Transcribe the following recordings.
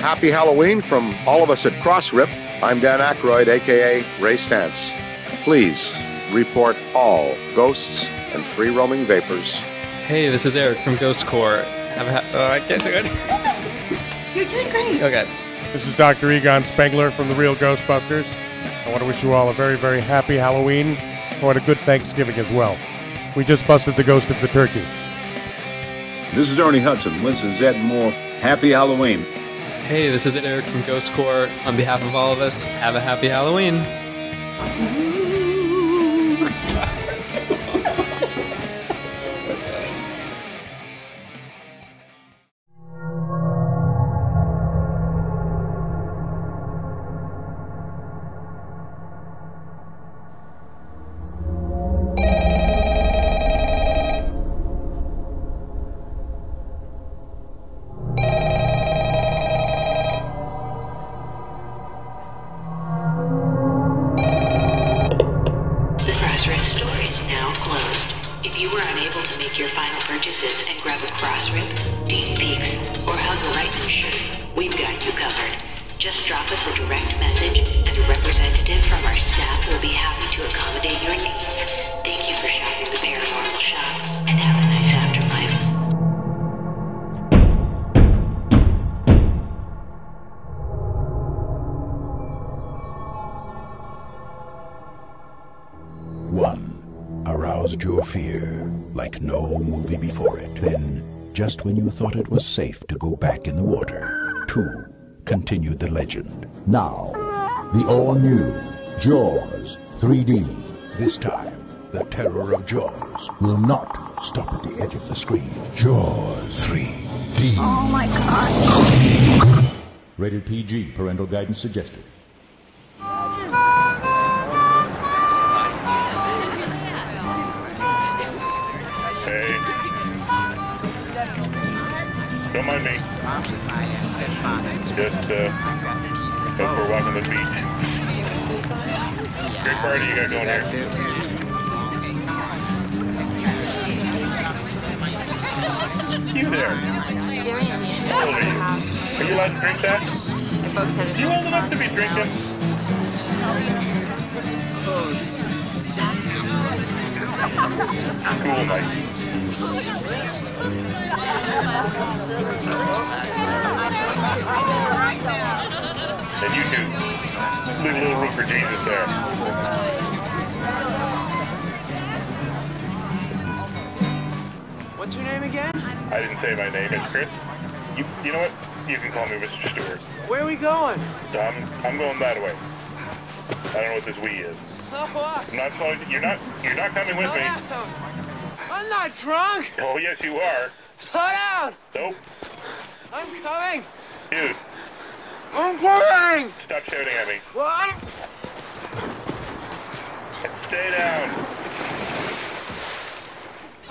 happy Halloween from all of us at Crossrip. I'm Dan Aykroyd, aka Ray Stantz. Please report all ghosts and free roaming vapors. Hey, this is Eric from Ghost Corps. Have a ha- oh, I can't do it. You're doing great. Okay. This is Dr. Egon Spengler from the Real Ghostbusters. I want to wish you all a very, very happy Halloween. I want a good Thanksgiving as well. We just busted the ghost of the turkey. This is Ernie Hudson. Winston Zeddemore. Happy Halloween. Hey, this is Eric from Ghost Corps. On behalf of all of us, have a happy Halloween. Mm-hmm. Your fear like no movie before it. Then, just when you thought it was safe to go back in the water, two continued the legend. Now, the all-new Jaws 3D. This time, the terror of Jaws will not stop at the edge of the screen. Jaws 3D. Oh my god. Rated PG. Parental guidance suggested. Don't mind me. Just, uh, go for a walk on the beach. Great party you got going here. You there. Old are you? Allowed to drink that? You old enough to be drinking? School night. And you two, leave a little room for Jesus there. What's your name again? I didn't say my name. It's Chris. You, you know what? You can call me Mr. Stewart. Where are we going? I'm, I'm going that way. I don't know what this we is. Oh. I'm not following. You're not. You're not coming with me. I'm not drunk. Oh yes, you are. Slow down. Nope, I'm coming. dude. I'm coming. Stop shouting at me. What? And stay down.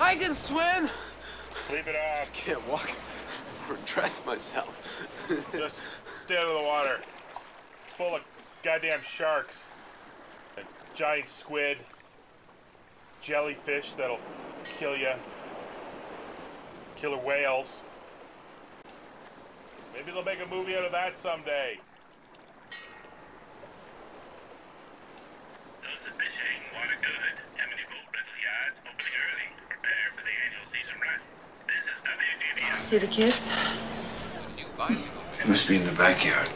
I can swim. Sleep it off. Can't walk or dress myself. Just stay out of the water. Full of goddamn sharks. And giant squid. Jellyfish that'll kill you. Killer whales. Maybe they'll make a movie out of that someday. Those are fishing, water good. Tammany Boat Rental Yards opening early. Prepare for the annual season run. This is WGBS. See the kids? They must be in the backyard.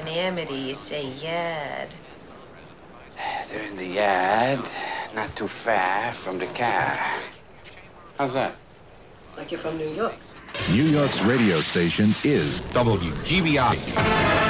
In Amity, you say yad. They're in the yard, not too far from the car. How's that? Like you're from New York. New York's radio station is WGBI.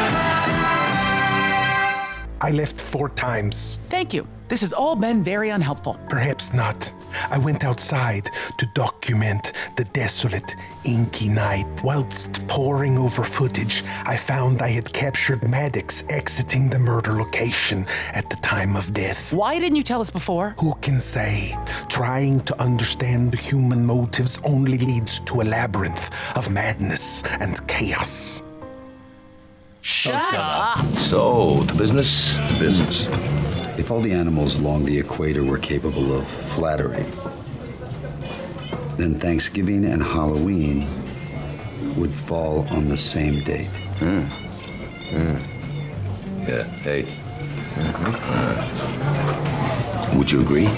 I left four times. Thank you. This has all been very unhelpful. Perhaps not. I went outside to document the desolate, inky night. Whilst poring over footage, I found I had captured Maddox exiting the murder location at the time of death. Why didn't you tell us before? Who can say? Trying to understand the human motives only leads to a labyrinth of madness and chaos. Shut up. So, to business? To business. If all the animals along the equator were capable of flattery, then Thanksgiving and Halloween would fall on the same date. Hmm. Hmm. Yeah, hey. Uh, would you agree?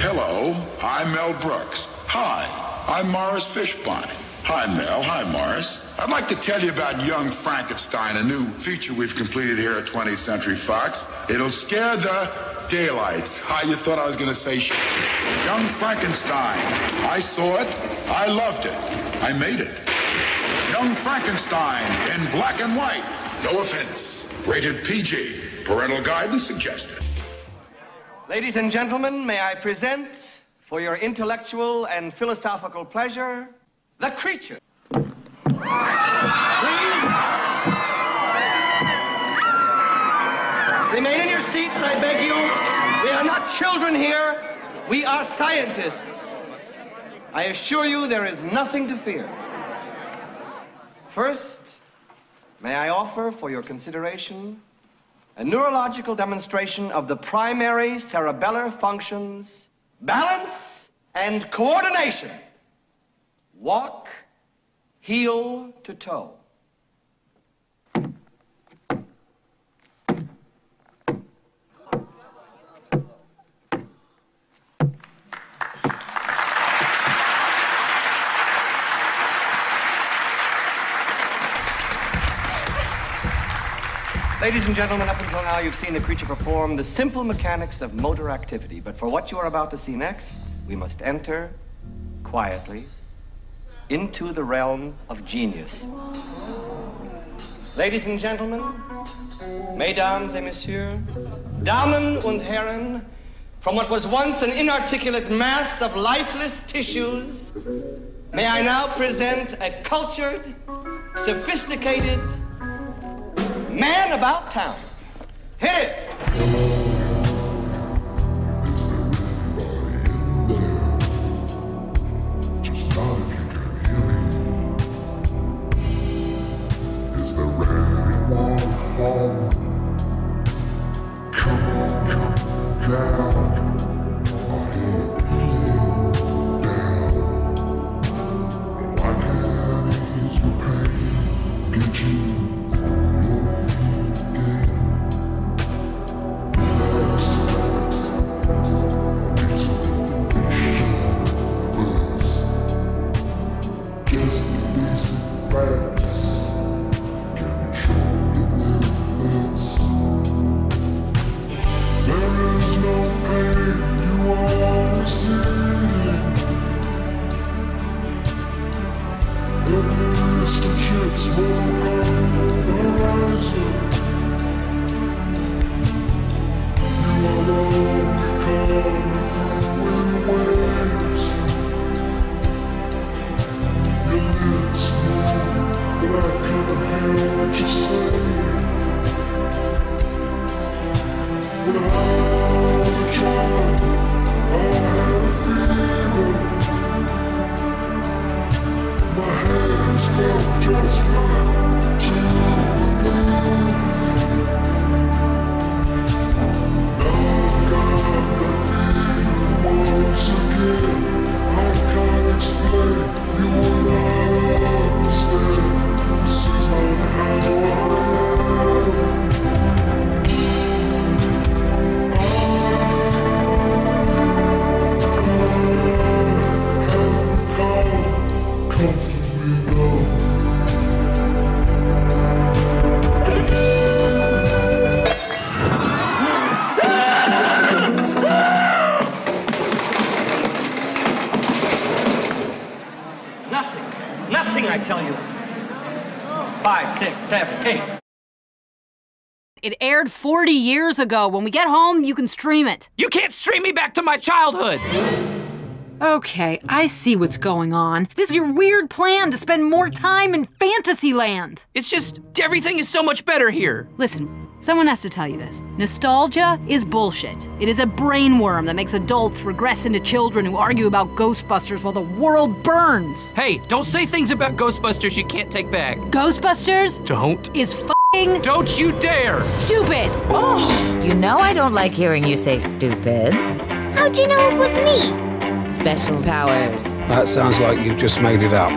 Hello, I'm Mel Brooks. Hi, I'm Morris Fishburne. Hi, Mel. Hi, Morris. I'd like to tell you about Young Frankenstein, a new feature we've completed here at 20th Century Fox. It'll scare the daylights. How you thought I was going to say shit? Young Frankenstein. I saw it. I loved it. I made it. Young Frankenstein in black and white. No offense. Rated PG. Parental guidance suggested. Ladies and gentlemen, may I present, for your intellectual and philosophical pleasure, the creature. Please. Remain in your seats, I beg you. We are not children here. We are scientists. I assure you there is nothing to fear. First, may I offer for your consideration a neurological demonstration of the primary cerebellar functions, balance and coordination. Walk heel to toe. Ladies and gentlemen, up until now, you've seen the creature perform the simple mechanics of motor activity. But for what you are about to see next, we must enter quietly into the realm of genius. Ladies and gentlemen, mesdames et messieurs, Damen und Herren, from what was once an inarticulate mass of lifeless tissues, may I now present a cultured, sophisticated, man about town. Hit it! Eight. It aired 40 years ago. When we get home, you can stream it. You can't stream me back to my childhood! Okay, I see what's going on. This is your weird plan to spend more time in Fantasyland. It's just everything is so much better here. Listen, someone has to tell you this. Nostalgia is bullshit. It is a brain worm that makes adults regress into children who argue about Ghostbusters while the world burns. Hey, don't say things about Ghostbusters you can't take back. Ghostbusters Don't. is fing Don't you dare! stupid. Oh, You know I don't like hearing you say stupid. How'd you know it was me? Special powers. That sounds like you've just made it up.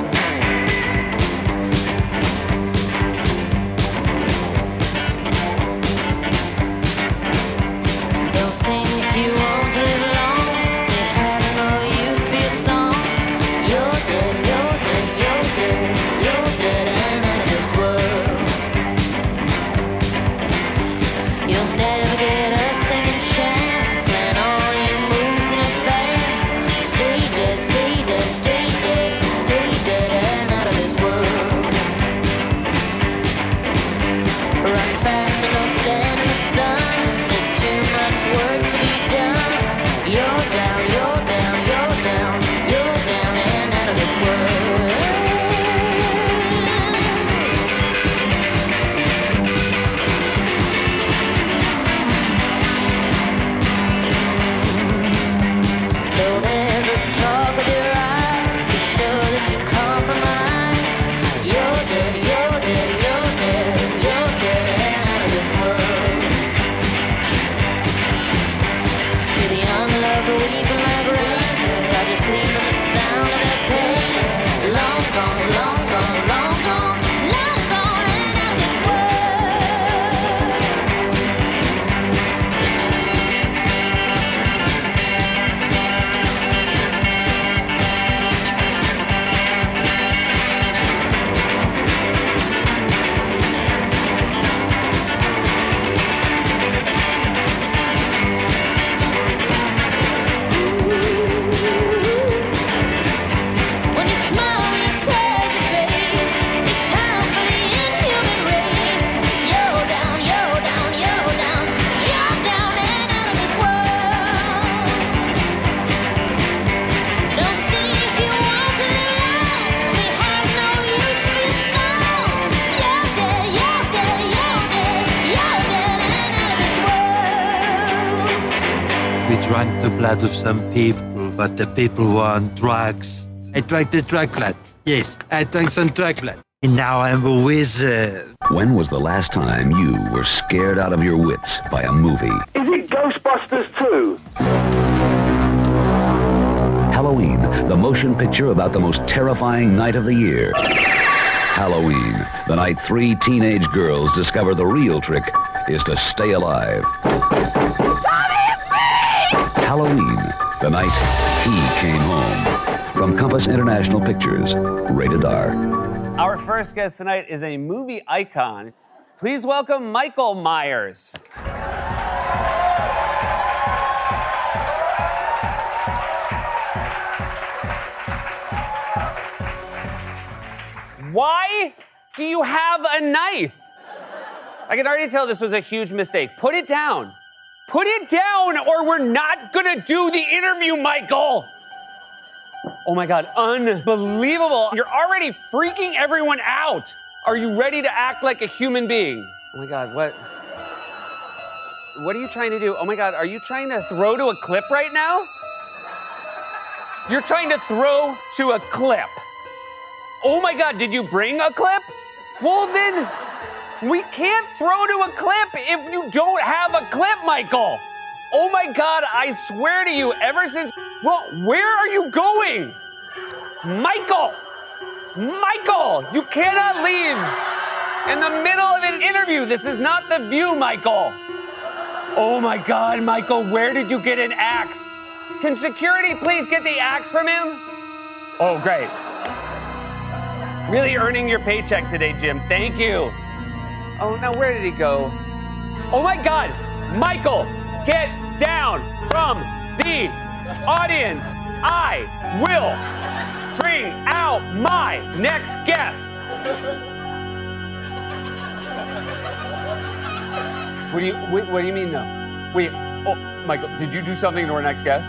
Drank the blood of some people, but the people want drugs. I drank the drug blood. Yes, I drank some drug blood. And now I'm a wizard. When was the last time you were scared out of your wits by a movie? Is it Ghostbusters 2? Halloween, the motion picture about the most terrifying night of the year. Halloween, the night three teenage girls discover the real trick is to stay alive. Halloween, the night he came home. From Compass International Pictures, rated R. Our first guest tonight is a movie icon. Please welcome Michael Myers. Why do you have a knife? I can already tell this was a huge mistake. Put it down. Put it down, or we're not gonna do the interview, Michael. Oh my God, unbelievable. You're already freaking everyone out. Are you ready to act like a human being? Oh my God, what? What are you trying to do? Oh my God, are you trying to throw to a clip right now? You're trying to throw to a clip. Oh my God, did you bring a clip? Well, then we can't throw to a clip if you don't have a clip, Michael. Oh my God, I swear to you, ever since. Well, where are you going? Michael! Michael! You cannot leave in the middle of an interview. This is not the view, Michael. Oh my God, Michael, where did you get an axe? Can security please get the axe from him? Oh, great. Really earning your paycheck today, Jim. Thank you. Oh, now where did he go? Oh my God, Michael, get down from the audience. I will bring out my next guest. What do you What do you mean no? Wait, oh, Michael, did you do something to our next guest?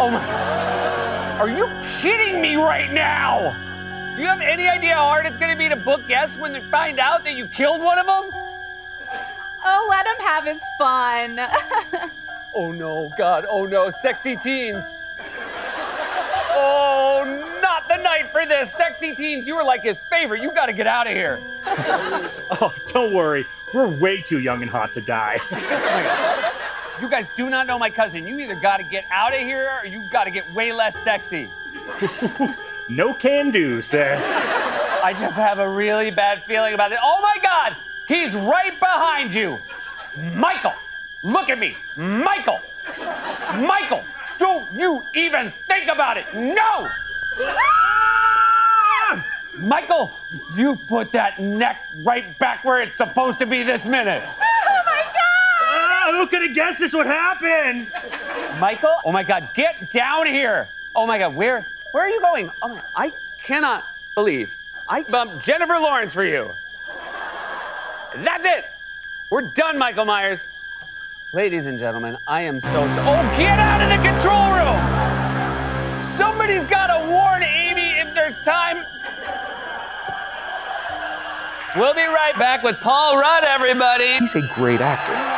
Oh my! Are you kidding me right now? Do you have any idea how hard it's going to be to book guests when they find out that you killed one of them? Oh, let him have his fun. Oh no, God, oh no, sexy teens. Oh, not the night for this. Sexy teens, you were like his favorite. You got to get out of here. Oh, don't worry. We're way too young and hot to die. You guys do not know my cousin. You either got to get out of here or you got to get way less sexy. No can do, sir. I just have a really bad feeling about it. Oh my God, he's right behind you. Michael, look at me. Michael, Michael, don't you even think about it. No! Michael, you put that neck right back where it's supposed to be this minute. Ah, who could have guessed this would happen? Michael, oh my God, get down here. Oh my God, where, where are you going? Oh my, I cannot believe I bumped Jennifer Lawrence for you. That's it. We're done, Michael Myers. Ladies and gentlemen, I am so, so Oh, get out of the control room! Somebody's got to warn Amy if there's time. We'll be right back with Paul Rudd, everybody. He's a great actor.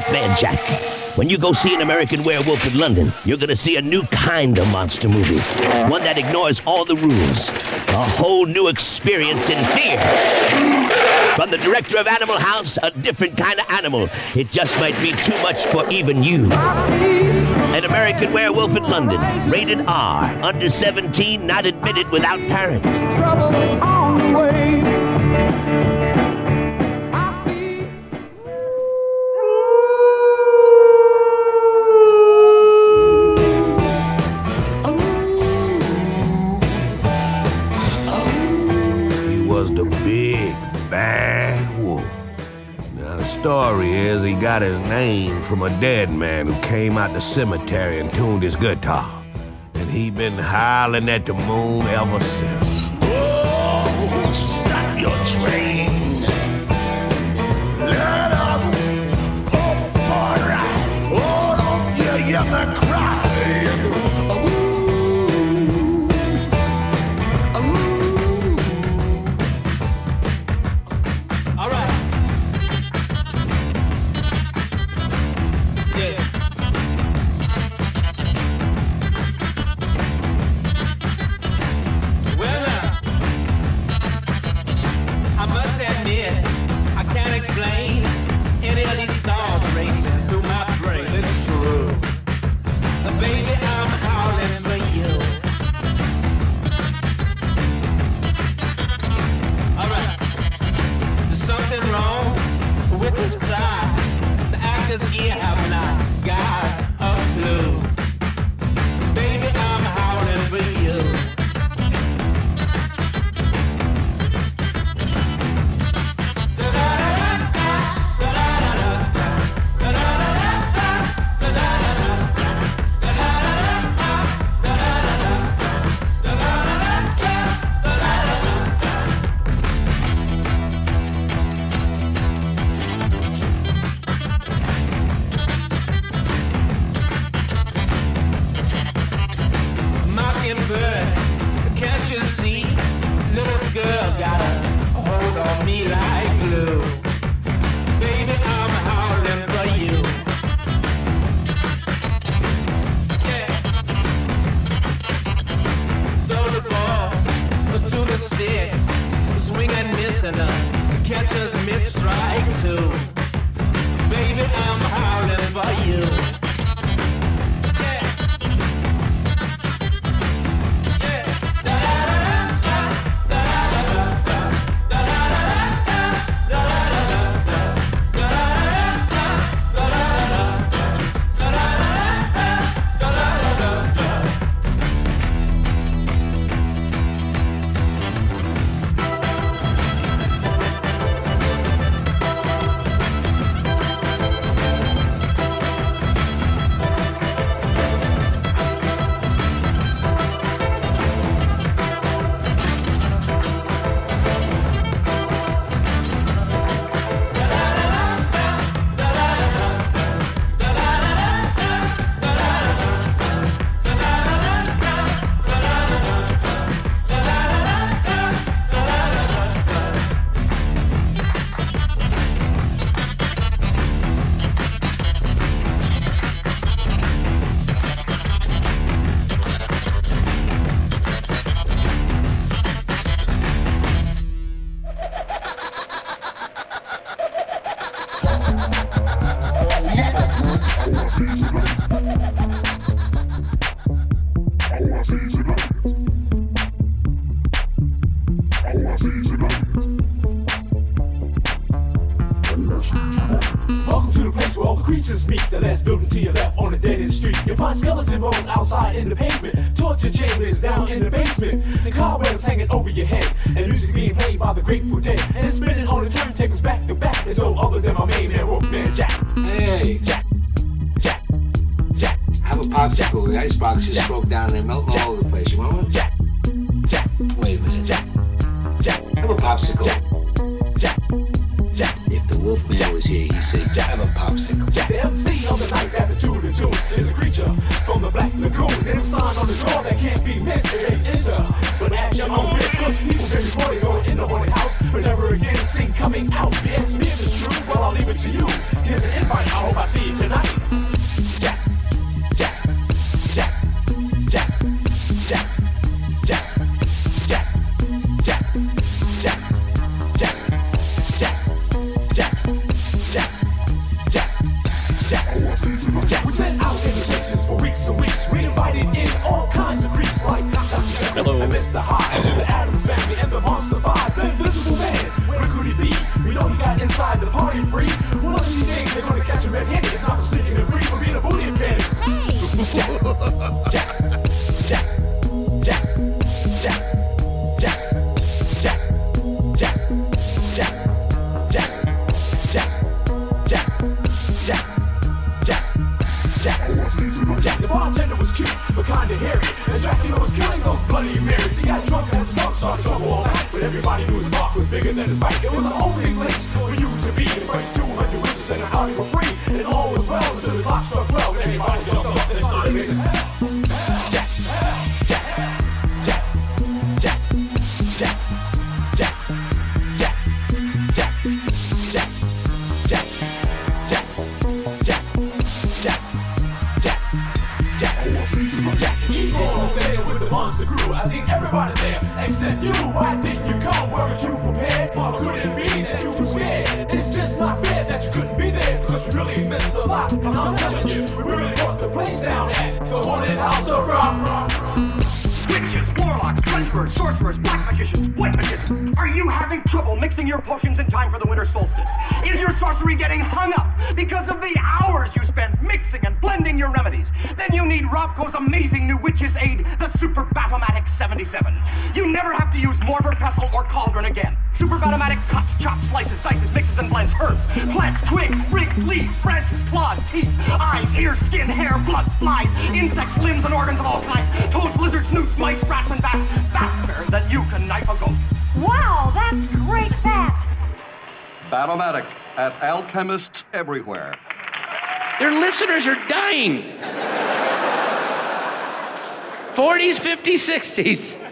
Wolfman Jack. When you go see an American werewolf in London, you're gonna see a new kind of monster movie. One that ignores all the rules. A whole new experience in fear. From the director of Animal House, a different kind of animal. It just might be too much for even you. An American Werewolf in London, rated R, under 17, not admitted without parent. Got his name from a dead man who came out the cemetery and tuned his guitar. And he been howling at the moon ever since. is all that can't be missed. But at your own risk. Cause people can be boarded going in the haunted house, but never again seen coming out. The me the it's true, well, I'll leave it to you. Here's an invite, I hope I see you tonight. Jack, Jack, Jack, Jack, Jack. Mr. Hyde, the Addams family, and the monster five. The invisible man, where could he be? We know he got inside the party free. One of these days they're gonna catch him red-handed, if not for sneaking and free for being a booty bandit. Hey. Jack, Jack, Nobody knew his mark was bigger than his bike. It was the opening lynch for you to be the first 200. The crew. I seen everybody there except you. Why didn't you come? Weren't you prepared? Or could it be that you were scared? It's just not fair that you couldn't be there because you really missed a lot. And I'm telling you, we really brought the place down at the haunted house of rock rock. Witches, warlocks, conjurers, sorcerers, black magicians, white magicians. Are you having trouble mixing your potions in time for the winter solstice? Is your sorcery getting hung up because of the hours you spend mixing and blending your remedies? Then you need Rovco's amazing new witch's aid, the Super Batomatic 77. You never have to use mortar, pestle, or cauldron again. Super Batomatic cuts, chops, slices, dices, mixes, and blends herbs, plants, twigs, sprigs, leaves, branches, claws, teeth, eyes, ears, skin, hair, blood, flies, insects, limbs, and organs of all kinds, toads, lizards, newts, mice, rats, and bats. That's better than you can knife a goat. Wow, that's great fact. Batomatic at alchemists everywhere. Their listeners are dying. 40s, 50s, 60s.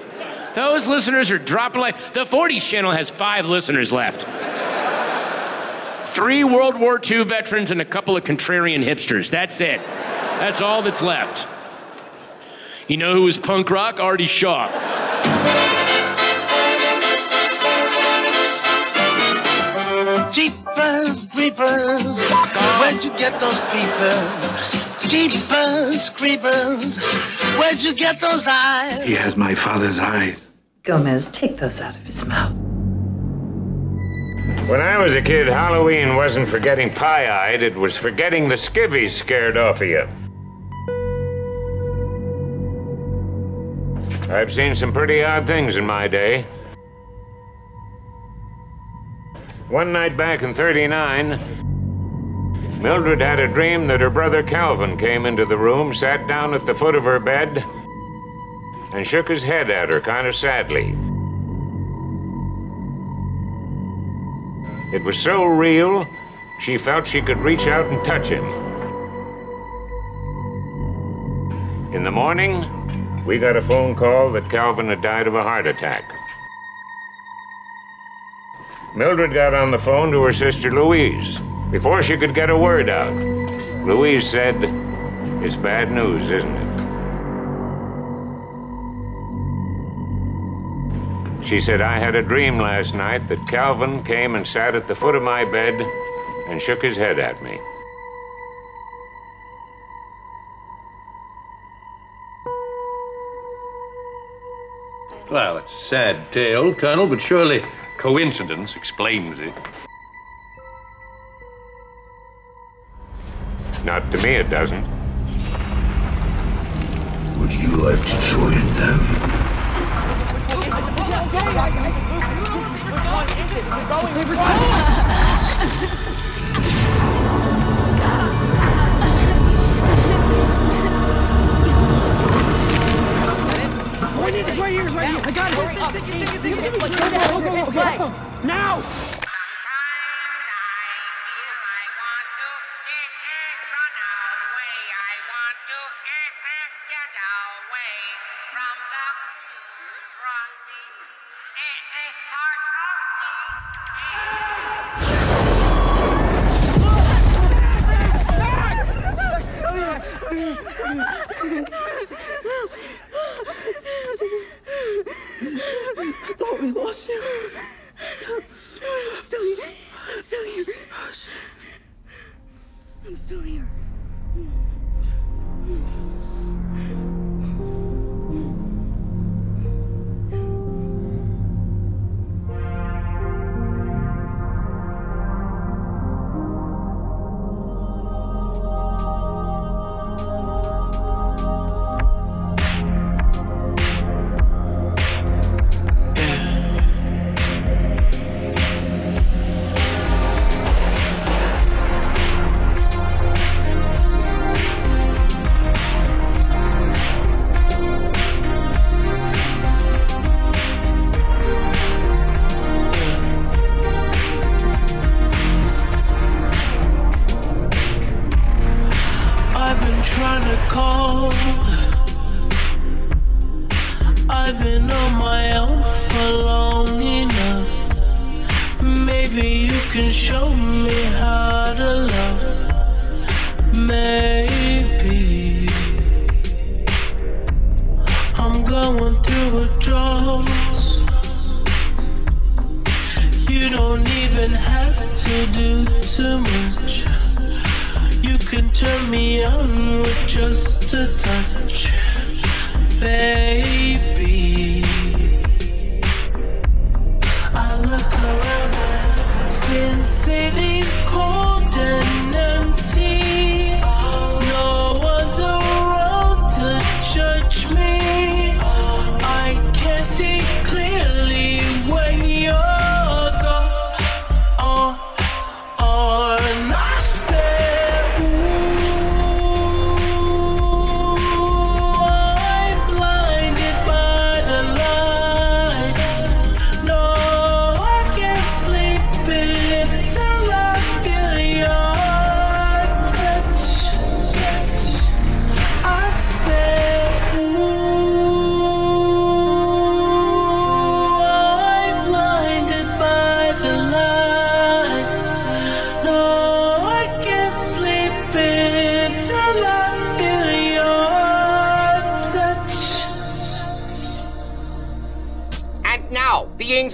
Those listeners are dropping like the 40s channel has five listeners left. Three World War II veterans and a couple of contrarian hipsters. That's it. That's all that's left. You know who was punk rock? Artie Shaw. Jeepers, creepers, where'd you get those peepers? Jeepers, creepers, where'd you get those eyes? He has my father's eyes. Gomez, take those out of his mouth. When I was a kid, Halloween wasn't for getting pie eyed, it was for getting the skivvies scared off of you. I've seen some pretty odd things in my day. One night back in 39, Mildred had a dream that her brother Calvin came into the room, sat down at the foot of her bed, and shook his head at her kind of sadly. It was so real, she felt she could reach out and touch him. In the morning, we got a phone call that Calvin had died of a heart attack. Mildred got on the phone to her sister Louise. Before she could get a word out, Louise said, It's bad news, isn't it? She said, I had a dream last night that Calvin came and sat at the foot of my bed and shook his head at me. Well, it's a sad tale, Colonel, but surely coincidence explains it. Not to me, it doesn't. Would you like to join them? I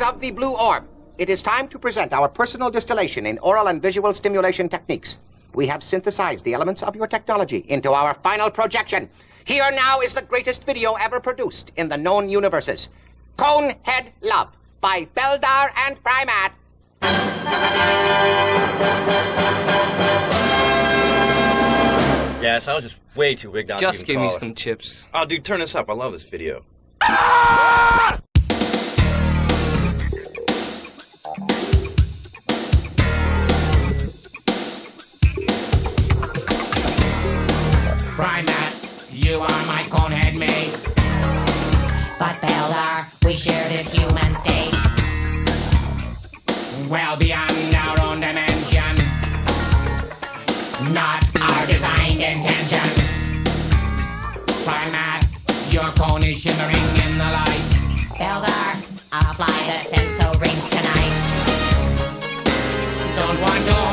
of the blue orb. It is time to present our personal distillation in oral and visual stimulation techniques. We have synthesized the elements of your technology into our final projection. Here now is the greatest video ever produced in the known universes. Conehead Love by Beldar and Prymaat. Yes, I was just way too wigged out. Just to give me some chips. Oh, dude, turn this up. I love this video. Ah! Prymaat, you are my conehead mate. But Beldar, we share this human state. Well beyond our own dimension, not our designed intention. Prymaat, your cone is shimmering in the light. Builder, I'll fly the sensor rings tonight. Don't want to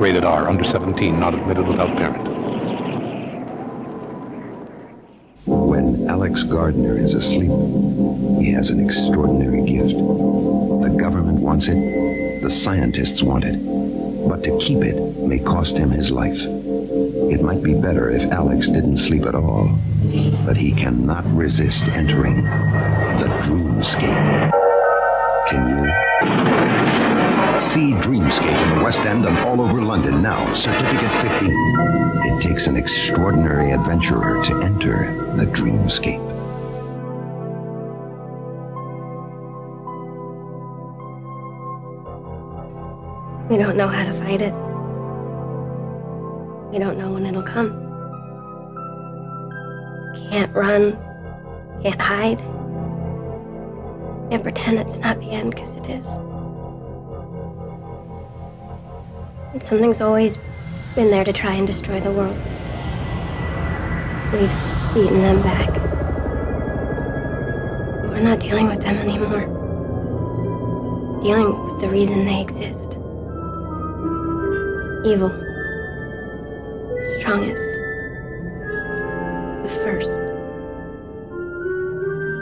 Rated R, under 17, not admitted without parent. When Alex Gardner is asleep, he has an extraordinary gift. The government wants it, the scientists want it, but to keep it may cost him his life. It might be better if Alex didn't sleep at all, but he cannot resist entering the dreamscape. Can you? See Dreamscape in the West End and all over London now. Certificate 15. It takes an extraordinary adventurer to enter the dreamscape. We don't know how to fight it. We don't know when it'll come. Can't run. Can't hide. Can't pretend it's not the end because it is. Something's always been there to try and destroy the world. We've beaten them back. But we're not dealing with them anymore. Dealing with the reason they exist. Evil. Strongest. The first.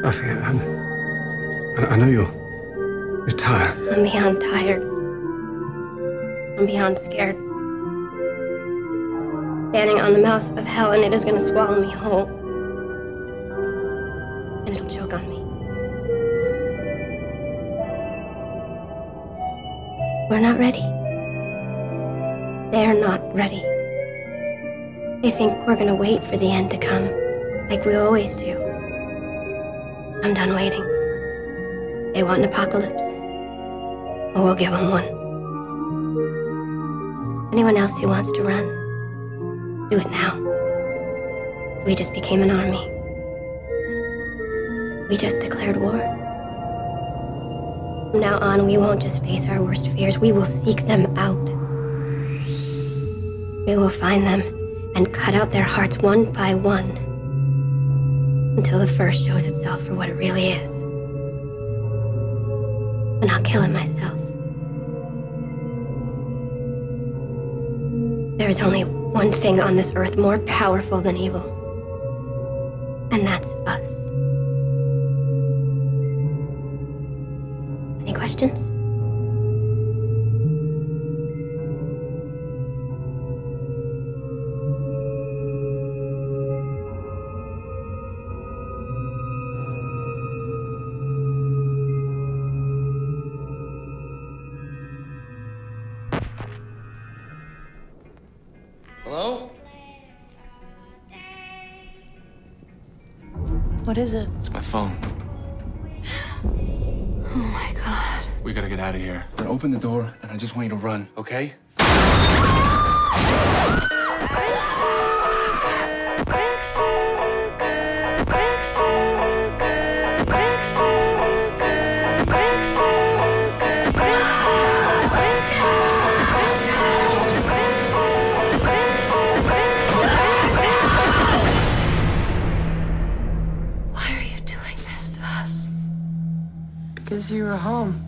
I, I, I know you're, you're tired. I'm beyond tired. I'm beyond scared. Standing on the mouth of hell, and it is gonna swallow me whole. And it'll choke on me. We're not ready. They're not ready. They think we're gonna wait for the end to come, like we always do. I'm done waiting. They want an apocalypse. Well, we'll give them one. Anyone else who wants to run, do it now. We just became an army. We just declared war. From now on, we won't just face our worst fears, we will seek them out. We will find them and cut out their hearts one by one until the first shows itself for what it really is. And I'll kill it myself. There is only one thing on this earth more powerful than evil, and that's What is it? It's my phone. Oh my god. We gotta get out of here. Now open the door, and I just want you to run, okay? You were home.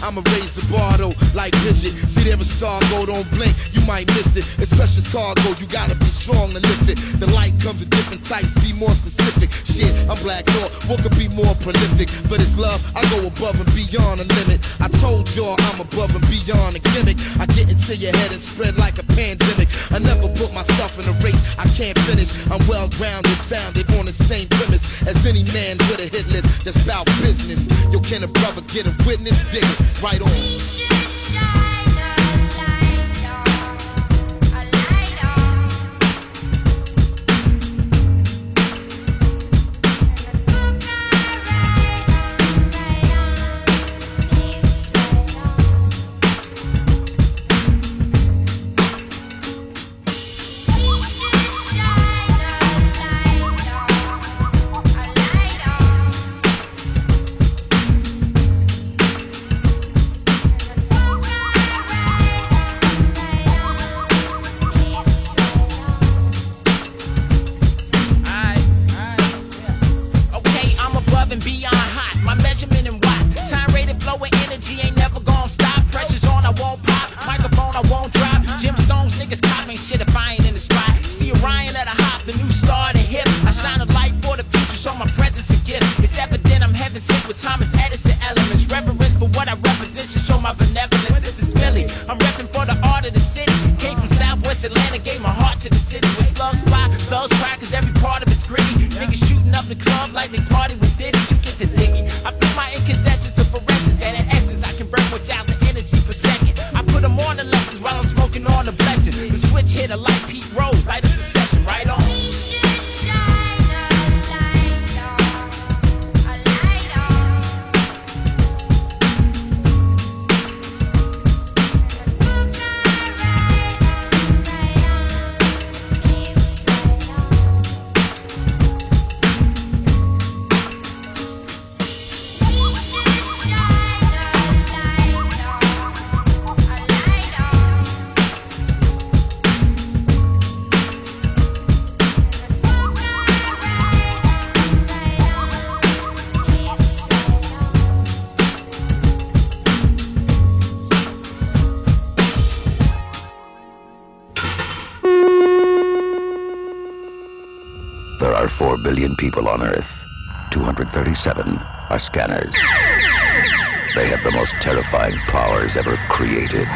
Y'all know could be more prolific? For this love, I go above and beyond the limit. I told y'all I'm above and beyond a gimmick. I get into your head and spread like a pandemic. I never put myself in a race I can't finish. I'm well grounded, founded on the same premise as any man with a hit list that's about business. Yo, can a brother get a witness? Dig it, right on. On Earth. 237 are scanners. They have the most terrifying powers ever created.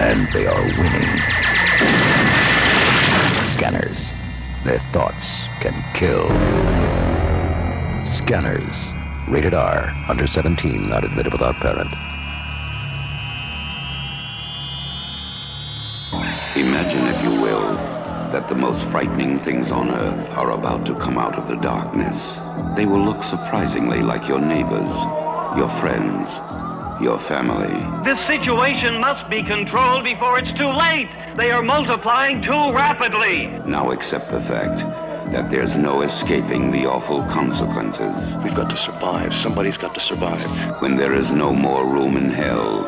And they are winning. Scanners. Their thoughts can kill. Scanners. Rated R. Under 17. Not admitted without parent. That the most frightening things on Earth are about to come out of the darkness. They will look surprisingly like your neighbors, your friends, your family. This situation must be controlled before it's too late. They are multiplying too rapidly. Now accept the fact that there's no escaping the awful consequences. We've got to survive. Somebody's got to survive. When there is no more room in hell,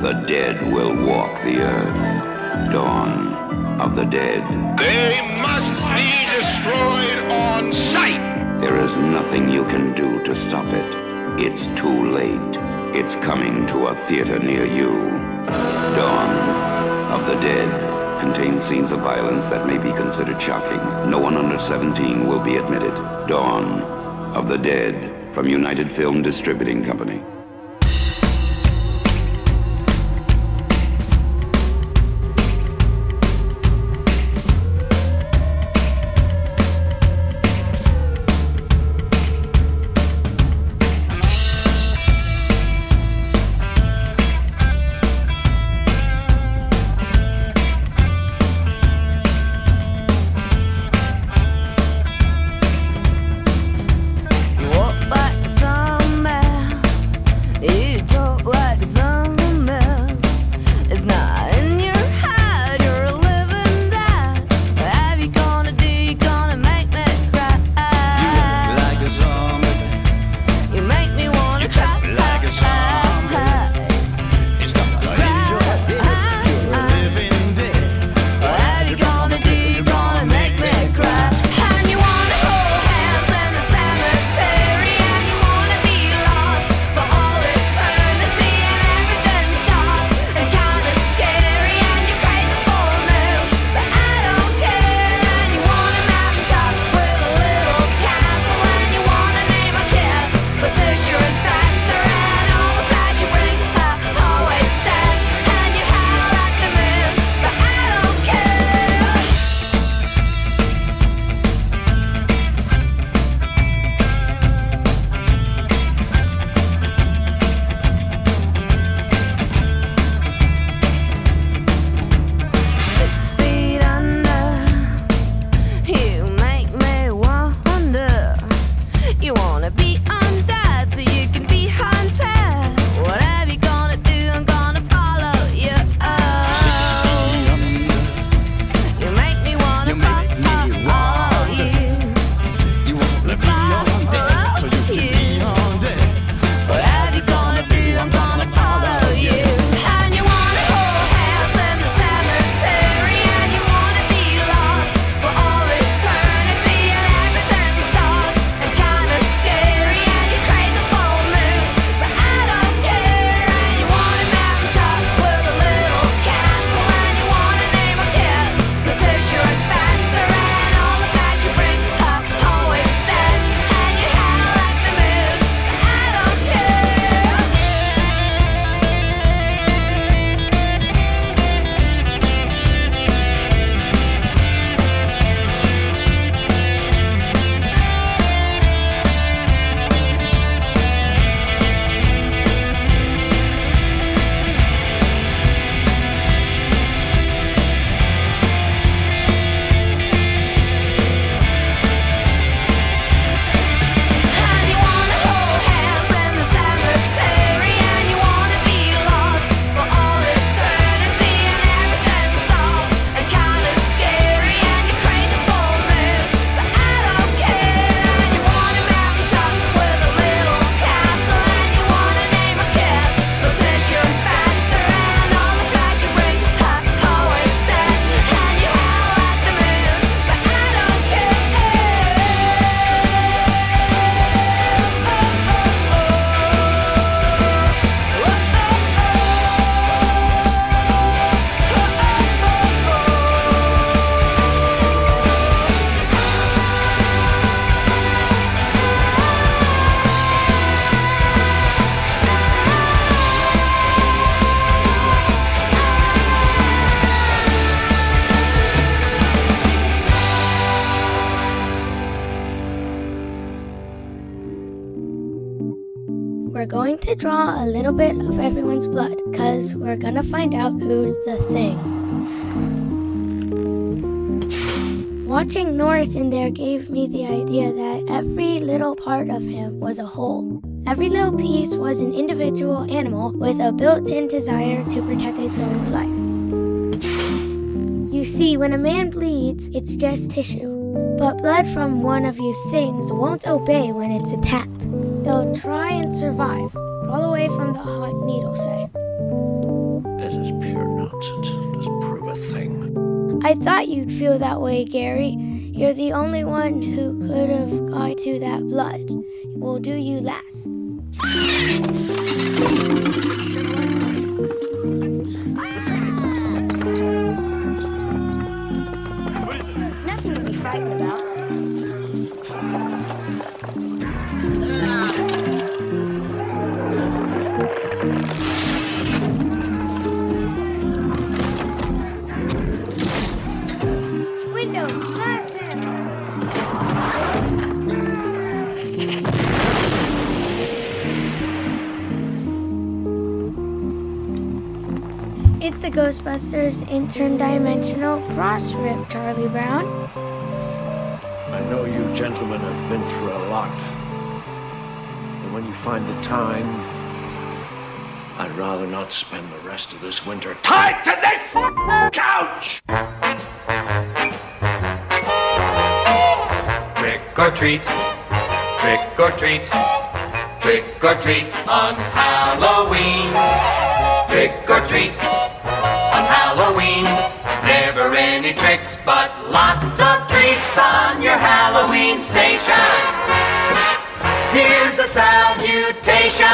the dead will walk the earth. Dawn of the dead. They must be destroyed on sight. There is nothing you can do to stop it. It's too late. It's coming to a theater near you. Dawn of the Dead contains scenes of violence that may be considered shocking. No one under 17 will be admitted. Dawn of the Dead from United Film Distributing Company. Draw a little bit of everyone's blood, because we're gonna find out who's the thing. Watching Norris in there gave me the idea that every little part of him was a whole. Every little piece was an individual animal with a built in desire to protect its own life. You see, when a man bleeds, it's just tissue. But blood from one of you things won't obey when it's attacked. It'll try and survive, crawl away from the hot needle, say. This is pure nonsense. Doesn't prove a thing. I thought you'd feel that way, Gary. You're the only one who could have got to that blood. We'll do you last. Nothing to be frightened about. It's the Ghostbusters interdimensional cross rip, Charlie Brown. I know you gentlemen have been through a lot. And when you find the time, I'd rather not spend the rest of this winter tied to this f- couch! Trick or treat, trick or treat, trick or treat on Halloween. Trick or treat Never any tricks, but lots of treats on your Halloween station. Here's a salutation.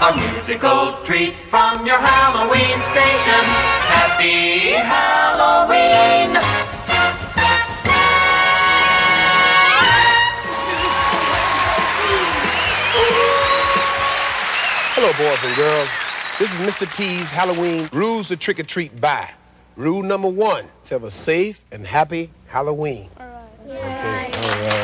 A musical treat from your Halloween station. Happy Halloween! Hello, boys and girls. This is Mr. T's Halloween Rules to Trick or Treat by. Rule number one, to have a safe and happy Halloween. All right. Okay. All right.